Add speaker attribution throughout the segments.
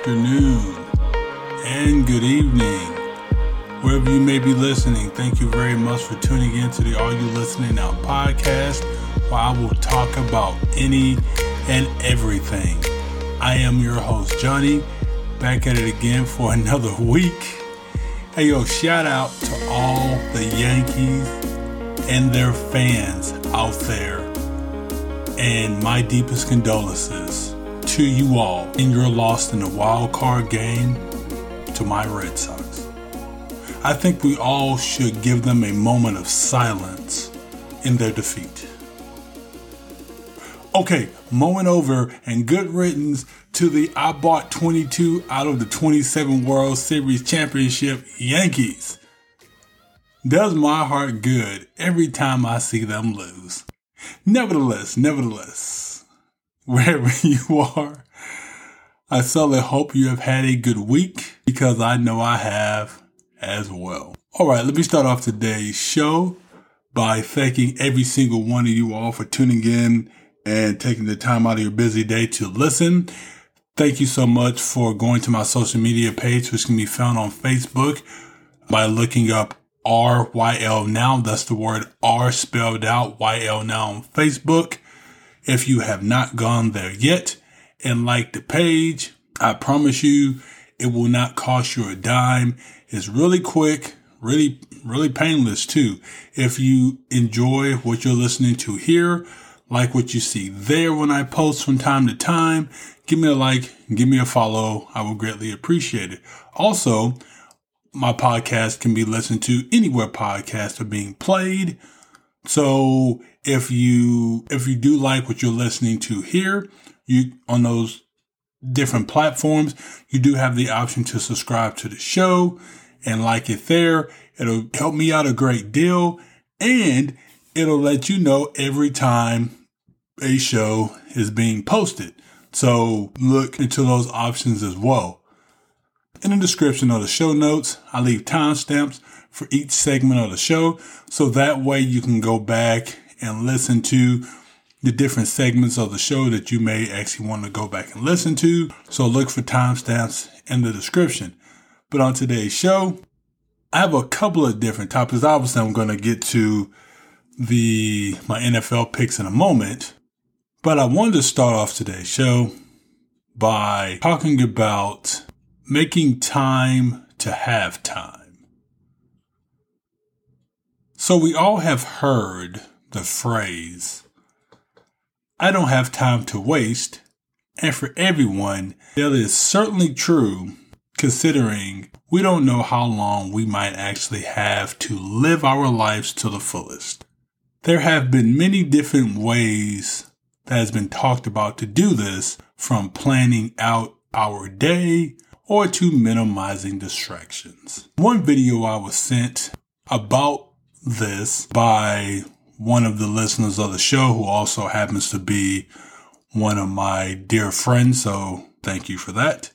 Speaker 1: afternoon, and good evening. Wherever you may be listening, thank you very much for tuning in to the Are You Listening Now podcast, where I will talk about any and everything. I am your host, Johnny, back at it again for another week. Hey, yo, shout out to all the Yankees and their fans out there, and my deepest condolences to you all in your loss in the wild card game to my Red Sox. I think we all should give them a moment of silence in their defeat. Okay, moment over and good riddance to the I bought 22 out of the 27 World Series Championship Yankees. Does my heart good every time I see them lose. Nevertheless, nevertheless, wherever you are. I certainly hope you have had a good week because I know I have as well. All right, let me start off today's show by thanking every single one of you all for tuning in and taking the time out of your busy day to listen. Thank you so much for going to my social media page, which can be found on Facebook by looking up RYL Now. That's the word R spelled out, YL Now on Facebook. If you have not gone there yet and liked the page, I promise you it will not cost you a dime. It's really quick, really, really painless too. If you enjoy what you're listening to here, like what you see there when I post from time to time, give me a like, give me a follow. I will greatly appreciate it. Also, my podcast can be listened to anywhere podcasts are being played. So if you if you do like what you're listening to here, you on those different platforms, you do have the option to subscribe to the show and like it there. It'll help me out a great deal and it'll let you know every time a show is being posted. So look into those options as well. In the description of the show notes, I leave timestamps for each segment of the show. So that way you can go back and listen to the different segments of the show that you may actually want to go back and listen to. So look for timestamps in the description. But on today's show, I have a couple of different topics. Obviously, I'm going to get to the my NFL picks in a moment, but I wanted to start off today's show by talking about making time to have time. So we all have heard the phrase, I don't have time to waste. And for everyone, that is certainly true considering we don't know how long we might actually have to live our lives to the fullest. There have been many different ways that has been talked about to do this from planning out our day or to minimizing distractions. One video I was sent about this by one of the listeners of the show who also happens to be one of my dear friends. So thank you for that.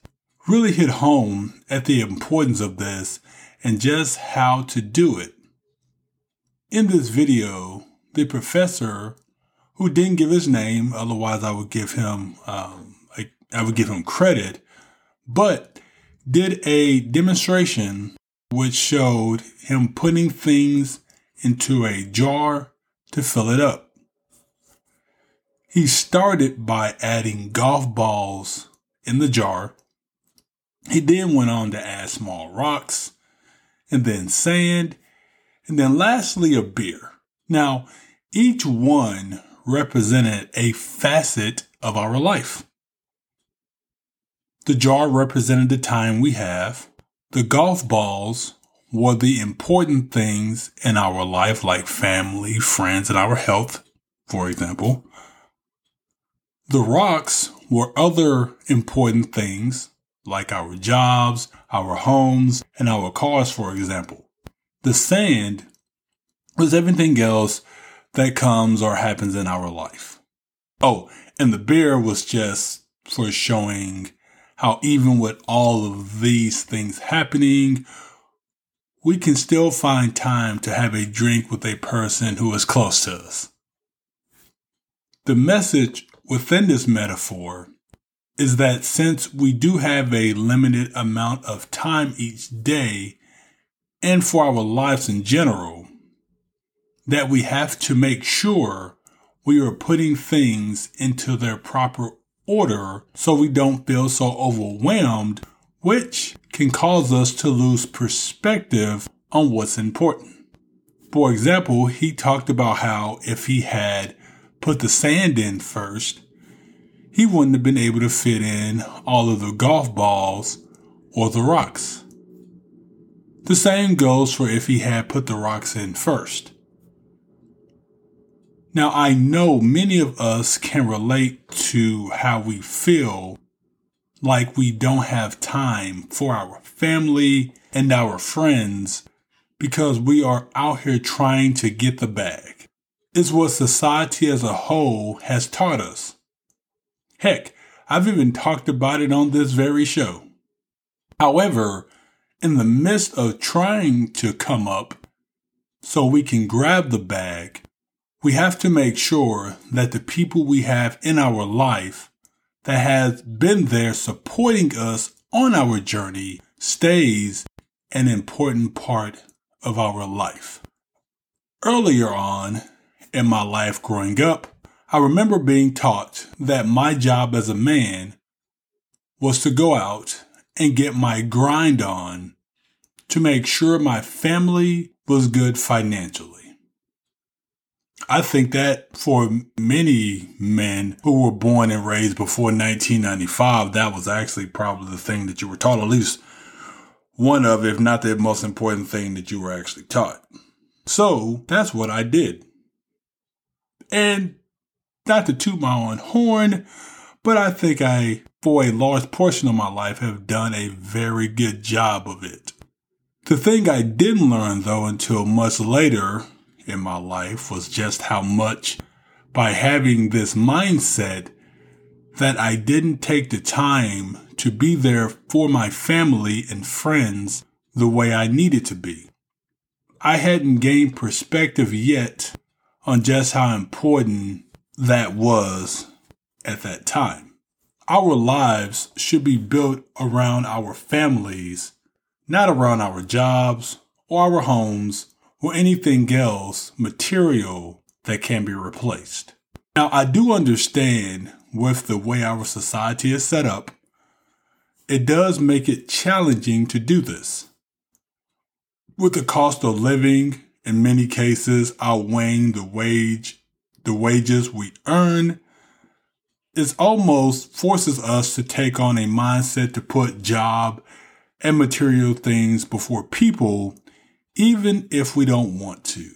Speaker 1: Really hit home at the importance of this and just how to do it. In this video, the professor who didn't give his name, otherwise I would give him, um, I, I would give him credit, but did a demonstration which showed him putting things into a jar to fill it up. He started by adding golf balls in the jar. He then went on to add small rocks and then sand and then lastly a beer. Now, each one represented a facet of our life. The jar represented the time we have. The golf balls were the important things in our life, like family, friends, and our health, for example. The rocks were other important things, like our jobs, our homes, and our cars, for example. The sand was everything else that comes or happens in our life. Oh, and the beer was just for showing how even with all of these things happening, we can still find time to have a drink with a person who is close to us. The message within this metaphor is that since we do have a limited amount of time each day and for our lives in general, that we have to make sure we are putting things into their proper order so we don't feel so overwhelmed, which can cause us to lose perspective on what's important. For example, he talked about how if he had put the sand in first, he wouldn't have been able to fit in all of the golf balls or the rocks. The same goes for if he had put the rocks in first. Now, I know many of us can relate to how we feel like we don't have time for our family and our friends because we are out here trying to get the bag. It's what society as a whole has taught us. Heck, I've even talked about it on this very show. However, in the midst of trying to come up so we can grab the bag, we have to make sure that the people we have in our life that has been there supporting us on our journey stays an important part of our life. Earlier on in my life growing up, I remember being taught that my job as a man was to go out and get my grind on to make sure my family was good financially. I think that for many men who were born and raised before 1995, that was actually probably the thing that you were taught, at least one of, if not the most important thing that you were actually taught. So that's what I did. And not to toot my own horn, but I think I, for a large portion of my life, have done a very good job of it. The thing I didn't learn though until much later in my life was just how much by having this mindset that I didn't take the time to be there for my family and friends the way I needed to be. I hadn't gained perspective yet on just how important that was at that time. Our lives should be built around our families, not around our jobs or our homes or anything else material that can be replaced. Now, I do understand with the way our society is set up, it does make it challenging to do this. With the cost of living in many cases outweighing the wage, the wages we earn, it almost forces us to take on a mindset to put job and material things before people even if we don't want to.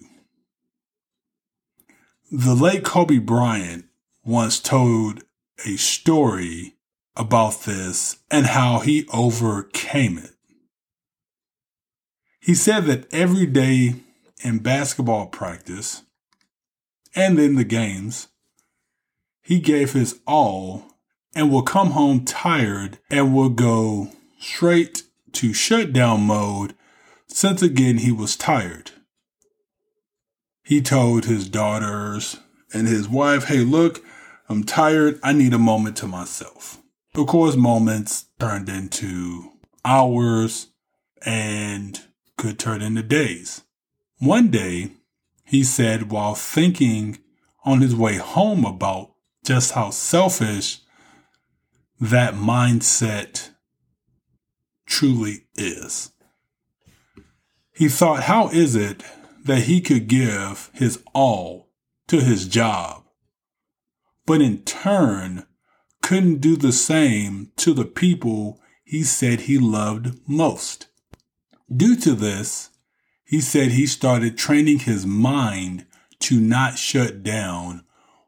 Speaker 1: The late Kobe Bryant once told a story about this and how he overcame it. He said that every day in basketball practice and in the games, he gave his all and will come home tired and will go straight to shutdown mode since again he was tired. He told his daughters and his wife, Hey, look, I'm tired. I need a moment to myself. Of course, moments turned into hours and could turn into days. One day, he said while thinking on his way home about just how selfish that mindset truly is. He thought, how is it that he could give his all to his job, but in turn couldn't do the same to the people he said he loved most? Due to this, he said he started training his mind to not shut down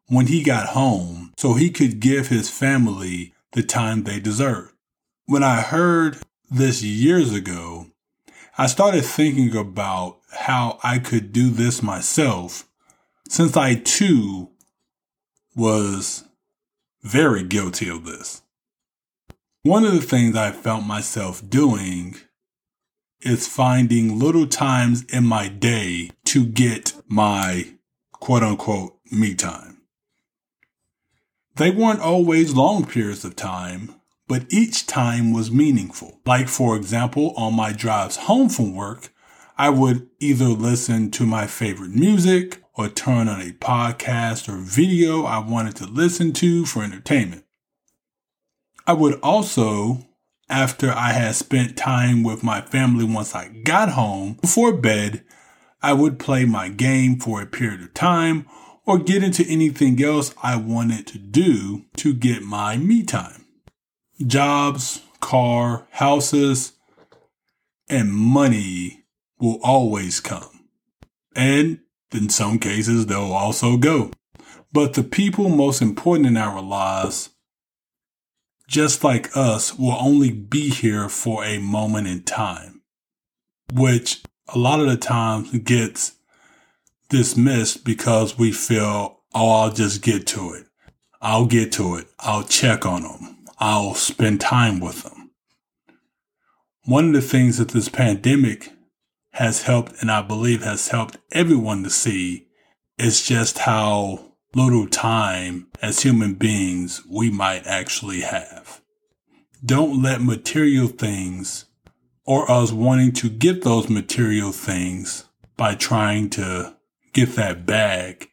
Speaker 1: when he got home so he could give his family the time they deserved. When I heard this years ago, I started thinking about how I could do this myself since I too was very guilty of this. One of the things I felt myself doing is finding little times in my day to get my quote unquote me time. They weren't always long periods of time, but each time was meaningful. Like, for example, on my drives home from work, I would either listen to my favorite music or turn on a podcast or video I wanted to listen to for entertainment. I would also, after I had spent time with my family once I got home, before bed, I would play my game for a period of time or get into anything else I wanted to do to get my me time. Jobs, car, houses, and money will always come. And in some cases, they'll also go. But the people most important in our lives, just like us, will only be here for a moment in time, which a lot of the times gets dismissed because we feel, oh, I'll just get to it. I'll get to it. I'll check on them. I'll spend time with them. One of the things that this pandemic has helped, and I believe has helped everyone to see, is just how little time as human beings we might actually have. Don't let material things or us wanting to get those material things by trying to get that bag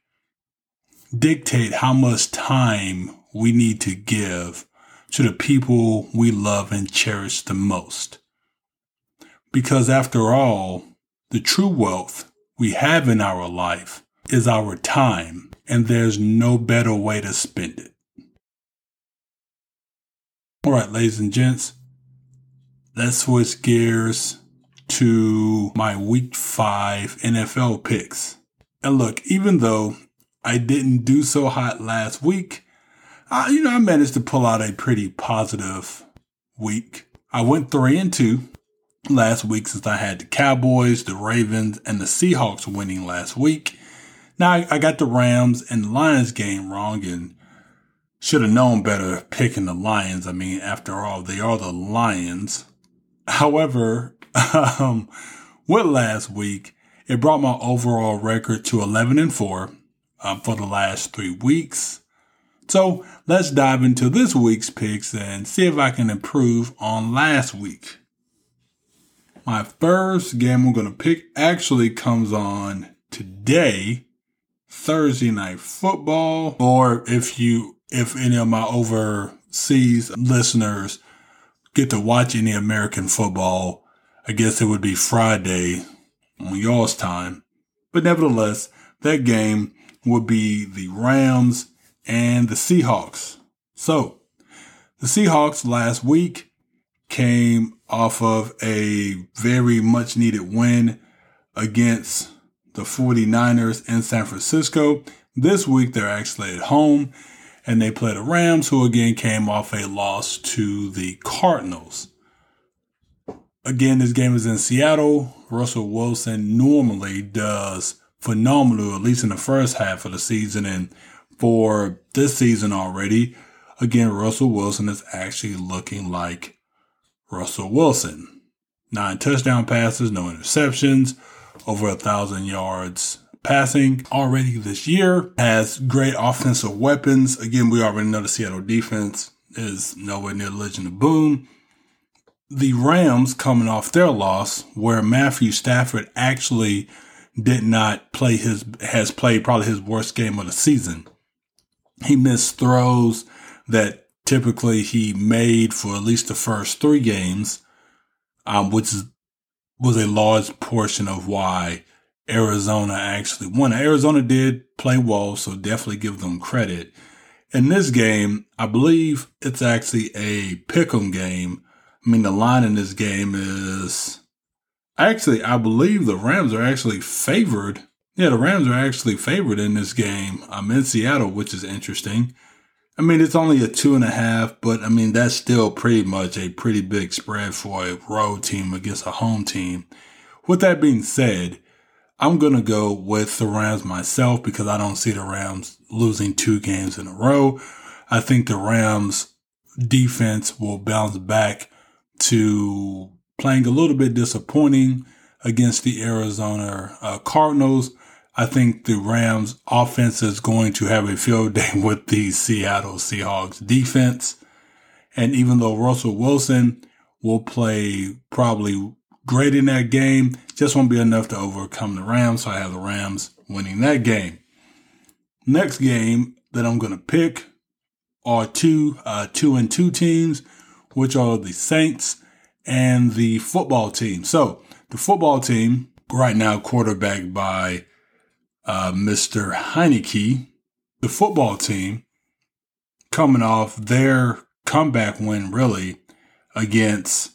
Speaker 1: dictate how much time we need to give to the people we love and cherish the most. Because after all, the true wealth we have in our life is our time, and there's no better way to spend it. All right, ladies and gents, let's switch gears to my week five NFL picks. And look, even though I didn't do so hot last week, I, you know, I managed to pull out a pretty positive week. I went three and two last week since I had the Cowboys, the Ravens, and the Seahawks winning last week. Now I, I got the Rams and the Lions game wrong and should have known better picking the Lions. I mean, after all, they are the Lions. However, um, with last week, it brought my overall record to 11 and 4 um, for the last three weeks. So let's dive into this week's picks and see if I can improve on last week. My first game I'm going to pick actually comes on today, Thursday night football, or if you if any of my overseas listeners get to watch any American football, I guess it would be Friday on y'all's time. But nevertheless, that game would be the Rams and the Seahawks. So the Seahawks last week came off of a very much needed win against the 49ers in San Francisco. This week they're actually at home and they play the Rams, who again came off a loss to the Cardinals. Again, this game is in Seattle. Russell Wilson normally does phenomenal, at least in the first half of the season. And for this season already, again, Russell Wilson is actually looking like Russell Wilson. Nine touchdown passes, no interceptions, over a thousand yards passing already this year, has great offensive weapons. Again, we already know the Seattle defense is nowhere near the Legion of Boom. The Rams coming off their loss, where Matthew Stafford actually did not play his, has played probably his worst game of the season. He missed throws that typically he made for at least the first three games, um, which is, was a large portion of why Arizona actually won. Arizona did play well, so definitely give them credit. In this game, I believe it's actually a pick'em game. I mean, the line in this game is actually, I believe the Rams are actually favored. Yeah, the Rams are actually favored in this game. I'm in Seattle, which is interesting. I mean, it's only a two and a half, but I mean, that's still pretty much a pretty big spread for a road team against a home team. With that being said, I'm going to go with the Rams myself because I don't see the Rams losing two games in a row. I think the Rams defense will bounce back to playing a little bit disappointing against the Arizona uh, Cardinals. I think the Rams offense is going to have a field day with the Seattle Seahawks defense. And even though Russell Wilson will play probably great in that game, just won't be enough to overcome the Rams. So I have the Rams winning that game. Next game that I'm going to pick are two, uh, two and two teams, which are the Saints and the football team. So the football team right now quarterbacked by uh, Mr. Heinicke, the football team coming off their comeback win really against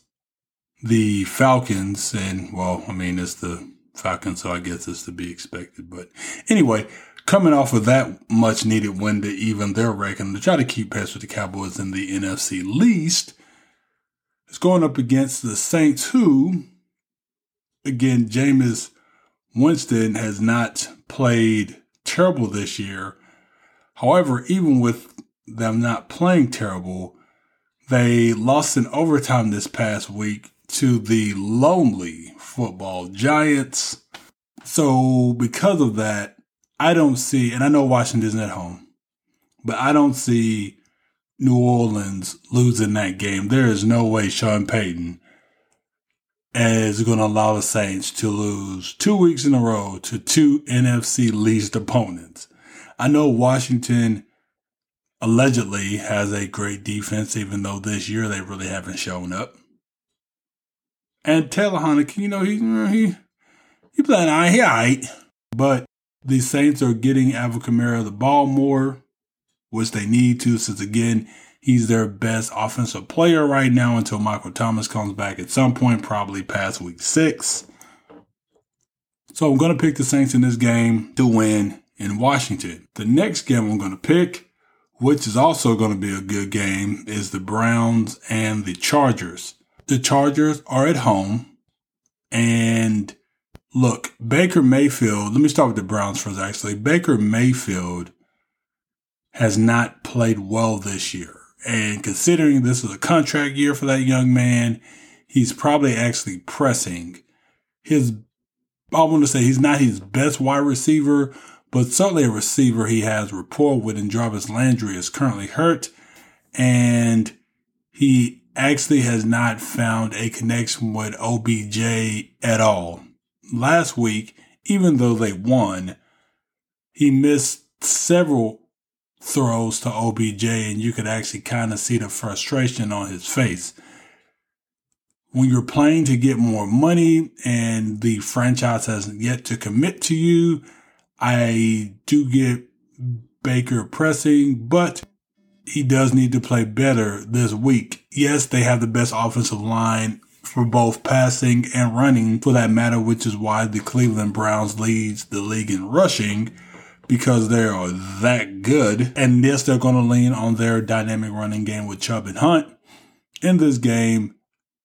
Speaker 1: the Falcons. And well, I mean, it's the Falcons, so I guess it's to be expected. But anyway, coming off of that much needed win to even their record to try to keep pace with the Cowboys in the NFC least, is going up against the Saints, who, again, Jameis Winston has not played terrible this year. However, even with them not playing terrible, they lost in overtime this past week to the lonely football giants. So, because of that, I don't see, and I know Washington's at home, but I don't see New Orleans losing that game. There is no way Sean Payton is going to allow the Saints to lose two weeks in a row to two NFC least opponents. I know Washington allegedly has a great defense, even though this year they really haven't shown up. And Taylor Heinicke, you know, he he he playing all right, he all right. But the Saints are getting Alvin Kamara the ball more, which they need to, since again, He's their best offensive player right now until Michael Thomas comes back at some point, probably past week six. So I'm going to pick the Saints in this game to win in Washington. The next game I'm going to pick, which is also going to be a good game, is the Browns and the Chargers. The Chargers are at home. And look, Baker Mayfield, let me start with the Browns first, actually. Baker Mayfield has not played well this year. And considering this is a contract year for that young man, he's probably actually pressing his, I want to say he's not his best wide receiver, but certainly a receiver he has rapport with. And Jarvis Landry is currently hurt. And he actually has not found a connection with OBJ at all. Last week, even though they won, he missed several throws to OBJ, and you could actually kind of see the frustration on his face. When you're playing to get more money and the franchise hasn't yet to commit to you, I do get Baker pressing, but he does need to play better this week. Yes, they have the best offensive line for both passing and running for that matter, which is why the Cleveland Browns leads the league in rushing because they are that good. And yes, they're going to lean on their dynamic running game with Chubb and Hunt. In this game,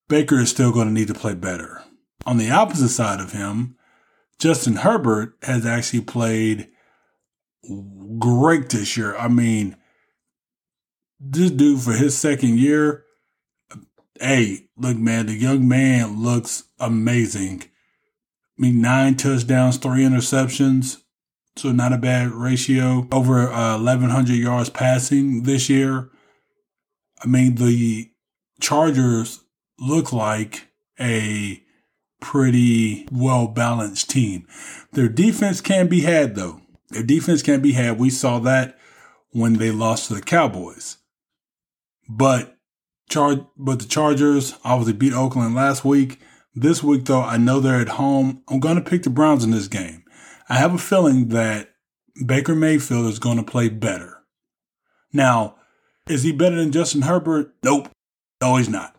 Speaker 1: Baker is still going to need to play better. On the opposite side of him, Justin Herbert has actually played great this year. I mean, this dude for his second year, hey, look, man, the young man looks amazing. I mean, nine touchdowns, three interceptions. So not a bad ratio. Over uh, 1,100 yards passing this year. I mean, the Chargers look like a pretty well balanced team. Their defense can be had though. Their defense can be had. We saw that when they lost to the Cowboys. But Char- but the Chargers obviously beat Oakland last week. This week though, I know they're at home. I'm going to pick the Browns in this game. I have a feeling that Baker Mayfield is going to play better. Now, is he better than Justin Herbert? Nope. No, he's not.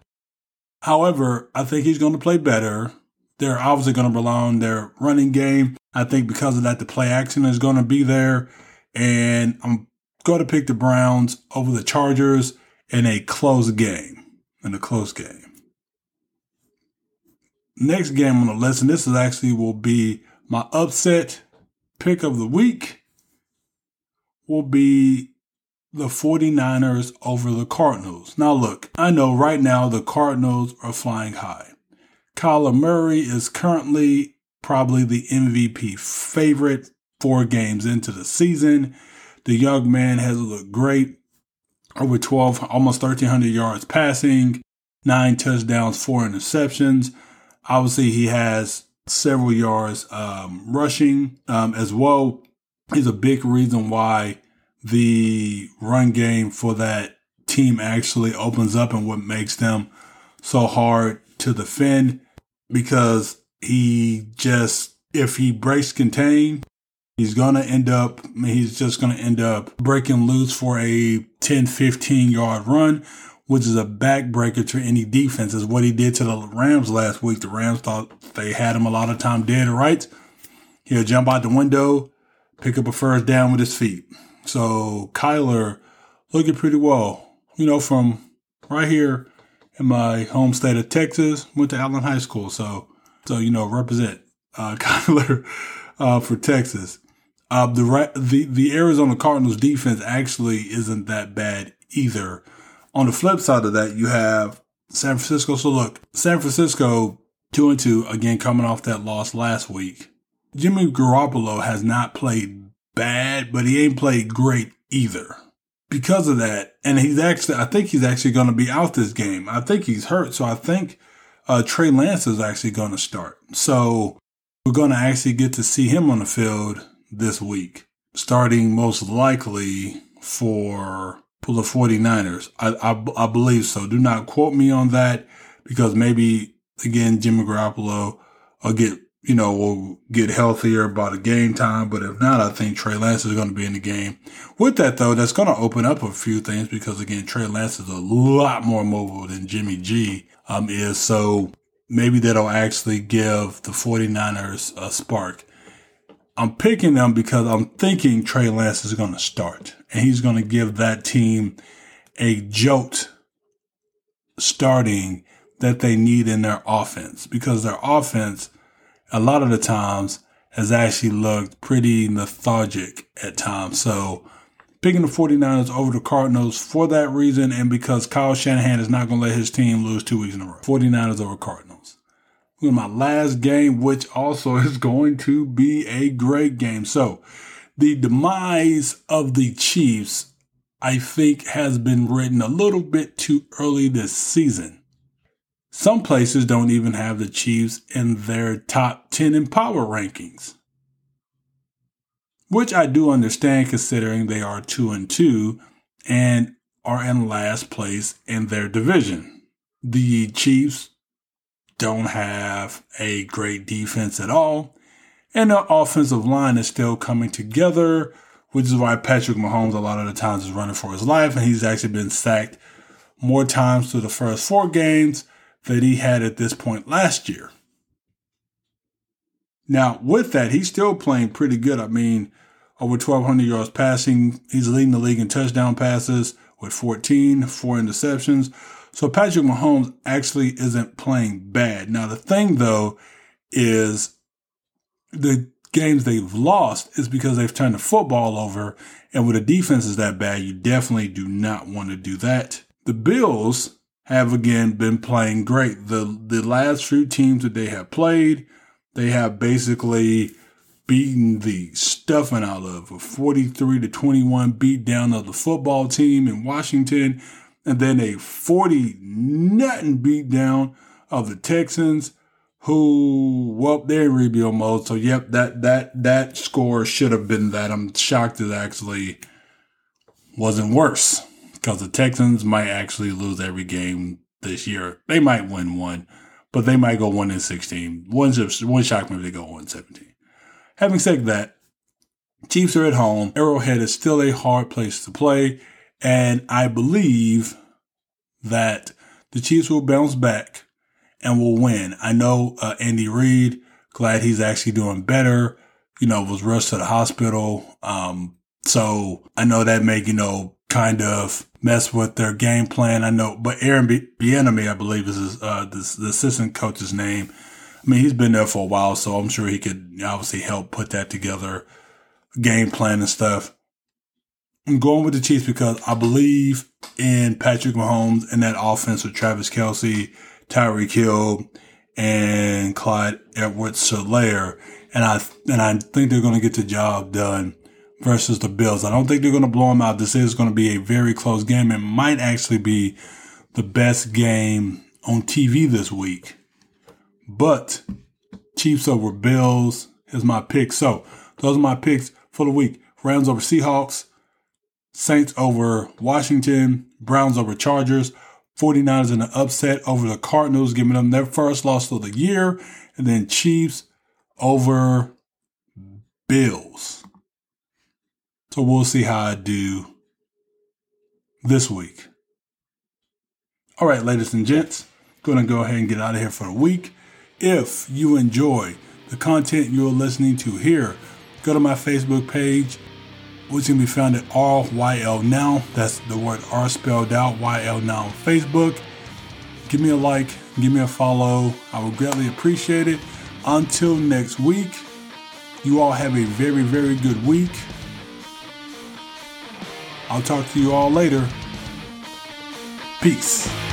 Speaker 1: However, I think he's going to play better. They're obviously going to rely on their running game. I think because of that, the play action is going to be there. And I'm going to pick the Browns over the Chargers in a close game. In a close game. Next game on the list, and this is actually will be my upset pick of the week will be the 49ers over the Cardinals. Now, look, I know right now the Cardinals are flying high. Kyler Murray is currently probably the MVP favorite. four games into the season. The young man has looked great. Over 12, almost 1,300 yards passing, nine touchdowns, four interceptions. Obviously, he has several yards um, rushing um, as well. is a big reason why the run game for that team actually opens up and what makes them so hard to defend because he just, if he breaks contain, he's going to end up, he's just going to end up breaking loose for a 10, 15 yard run, which is a backbreaker to any defense, is what he did to the Rams last week. The Rams thought they had him a lot of time dead to rights. He'll jump out the window, pick up a first down with his feet. So Kyler looking pretty well, you know, from right here in my home state of Texas, went to Allen High School. So, so, you know, represent, uh, Kyler, uh, for Texas. Uh, the, the, the Arizona Cardinals defense actually isn't that bad either. On the flip side of that, you have San Francisco. So look, San Francisco two and two again, coming off that loss last week. Jimmy Garoppolo has not played bad, but he ain't played great either. Because of that, and he's actually, I think he's actually going to be out this game. I think he's hurt, so I think uh, Trey Lance is actually going to start. So we're going to actually get to see him on the field this week, starting most likely for for the 49ers. I, I, I believe so. Do not quote me on that because maybe again Jimmy Garoppolo will get you know, will get healthier by the game time. But if not, I think Trey Lance is going to be in the game. With that, though, that's going to open up a few things because, again, Trey Lance is a lot more mobile than Jimmy G um, is. So maybe that'll actually give the 49ers a spark. I'm picking them because I'm thinking Trey Lance is going to start and he's going to give that team a jolt starting that they need in their offense because their offense – a lot of the times has actually looked pretty lethargic at times. So picking the 49ers over the Cardinals for that reason and because Kyle Shanahan is not going to let his team lose two weeks in a row. 49ers over Cardinals. My last game, which also is going to be a great game. So the demise of the Chiefs, I think has been written a little bit too early this season. Some places don't even have the Chiefs in their top 10 in power rankings. Which I do understand considering they are 2 and 2 and are in last place in their division. The Chiefs don't have a great defense at all, and the offensive line is still coming together, which is why Patrick Mahomes a lot of the times is running for his life, and he's actually been sacked more times through the first four games that he had at this point last year. Now, with that, he's still playing pretty good. I mean, over 1,200 yards passing. He's leading the league in touchdown passes with 14, four interceptions. So Patrick Mahomes actually isn't playing bad. Now, the thing though is the games they've lost is because they've turned the football over. And with a defense is that bad, you definitely do not want to do that. The Bills have again been playing great. The the last few teams that they have played, they have basically beaten the stuffing out of a 43 to 21 beat down of the football team in Washington, and then a 40 nothing beat down of the Texans, who well they're in rebuild mode. So yep, that that that score should have been that. I'm shocked it actually wasn't worse because the Texans might actually lose every game this year. They might win one, but they might go one in sixteen. One one shock if they go one seventeen. Having said that, Chiefs are at home. Arrowhead is still a hard place to play, and I believe that the Chiefs will bounce back and will win. I know uh, Andy Reid, glad he's actually doing better. You know, was rushed to the hospital. Um, so I know that may, you know, kind of mess with their game plan. I know, but Aaron Bieniemy, I believe, is his, uh, the, the assistant coach's name. I mean, he's been there for a while, so I'm sure he could obviously help put that together, game plan and stuff. I'm going with the Chiefs because I believe in Patrick Mahomes and that offense with Travis Kelce, Tyreek Hill, and Clyde Edwards-Helaire. and I and I think they're going to get the job done versus the Bills. I don't think they're going to blow them out. This is going to be a very close game. It might actually be the best game on TV this week. But Chiefs over Bills is my pick. So those are my picks for the week. Rams over Seahawks, Saints over Washington, Browns over Chargers, 49ers in an upset over the Cardinals, giving them their first loss of the year, and then Chiefs over Bills. So we'll see how I do this week. All right, ladies and gents, gonna go ahead and get out of here for the week. If you enjoy the content you're listening to here, go to my Facebook page, which can be found at RYL Now. That's the word R spelled out, YL Now on Facebook. Give me a like, give me a follow. I would greatly appreciate it. Until next week, you all have a very, very good week. I'll talk to you all later. Peace.